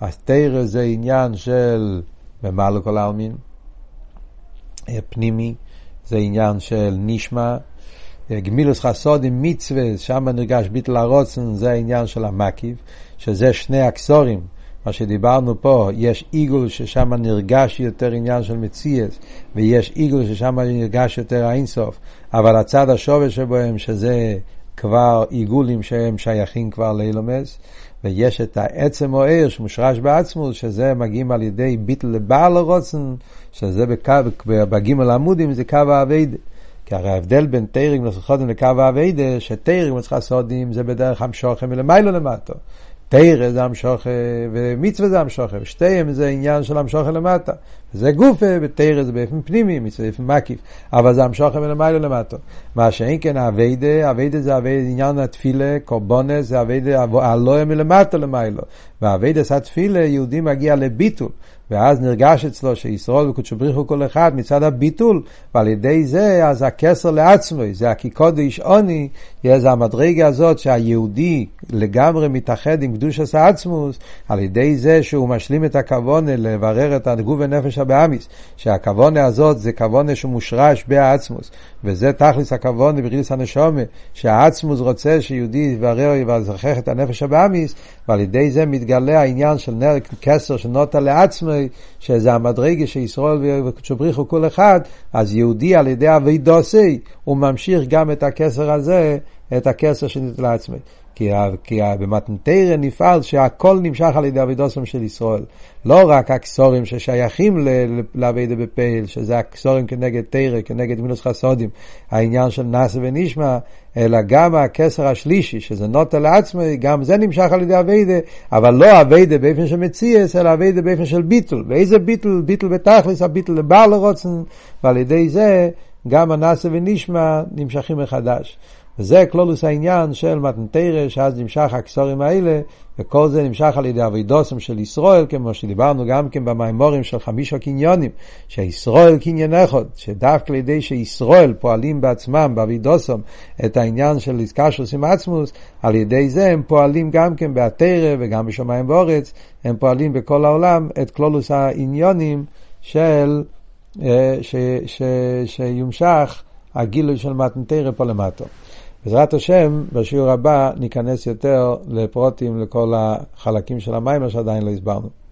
אז תרא זה עניין של ממלא כל העלמין, פנימי, זה עניין של נשמע, גמילוס חסוד עם מצווה, שם נרגש ביטל הרוצן, זה העניין של המקיף, שזה שני הקסורים, מה שדיברנו פה, יש עיגול ששם נרגש יותר עניין של מציאס, ויש עיגול ששם נרגש יותר האינסוף, אבל הצד השובש שבהם, שזה כבר עיגולים שהם שייכים כבר לאילומס, ויש את העצם או עיר שמושרש בעצמוס, שזה מגיעים על ידי ביטל לבעל הרוצן, שזה בקו, בגימל עמודים זה קו האביידה. כי הרי ההבדל בין תיירים לסחודים לקו האביידה, שתיירים וסחסודים זה בדרך המשוכם מלמיילו למטו. תרא זה המשוכה ומצווה זה המשוכה, ושתיהם זה עניין של המשוכה למטה. זה גופה, ותרא זה באופן פנימי, מצווה באופן מקיף, אבל זה המשוכה מלמעלה למטה. מה שאין כן אביידה, אביידה זה אביידה עניין התפילה, קורבונס זה אביידה הלואה מלמטה למיילו. והאביידה זה התפילה, יהודי מגיע לביטול. ואז נרגש אצלו שישראל וקודשו בריחו כל אחד מצד הביטול, ועל ידי זה אז הכסר לעצמו, זה הקיקודש עוני, זה המדרגה הזאת שהיהודי לגמרי מתאחד עם קדושת העצמוס, על ידי זה שהוא משלים את הכוונה לברר את הגוף ונפש הבאמיס, שהכוונה הזאת זה כוונה שמושרש בעצמוס, וזה תכלס הכוונה בריס הנשומה, שהעצמוס רוצה שיהודי יברר ויזכח את הנפש הבאמיס, ועל ידי זה מתגלה העניין של נר כסר שנוטה לעצמו, שזה המדרגה שישראל וקדשו כל אחד, אז יהודי על ידי אבי דוסי, הוא ממשיך גם את הכסר הזה, את הכסר שנית לעצמי. כי, כי במתנתרא נפעל שהכל נמשך על ידי אבידוסם של ישראל. לא רק הכסורים ששייכים לאבידה בפייל, שזה הכסורים כנגד תרא, כנגד מינוס חסודים, העניין של נאסה ונשמע, אלא גם הכסר השלישי, שזה נוטה לעצמי, גם זה נמשך על ידי אבידה, אבל לא אבידה באופן של מציאס, אלא אבידה באופן של ביטול. ואיזה ביטול? ביטול בתכלס, הביטול לבעל הרוצן, ועל ידי זה גם הנאסה ונשמע נמשכים מחדש. וזה כלולוס העניין של מתנתרא, שאז נמשך הכסורים האלה, וכל זה נמשך על ידי אבידוסם של ישראל, כמו שדיברנו גם כן במימורים של חמישה קניונים, שישראל קניין אחד, שדווקא על ידי שישראל פועלים בעצמם, באבידוסם, את העניין של איסקשוס עם עצמוס, על ידי זה הם פועלים גם כן בהתרא וגם בשמיים ואורץ, הם פועלים בכל העולם את כלולוס העניונים של, אה, ש, ש, שיומשך הגילוי של מתנתרא פה למטה. בעזרת השם, בשיעור הבא ניכנס יותר לפרוטים לכל החלקים של המיימר שעדיין לא הסברנו.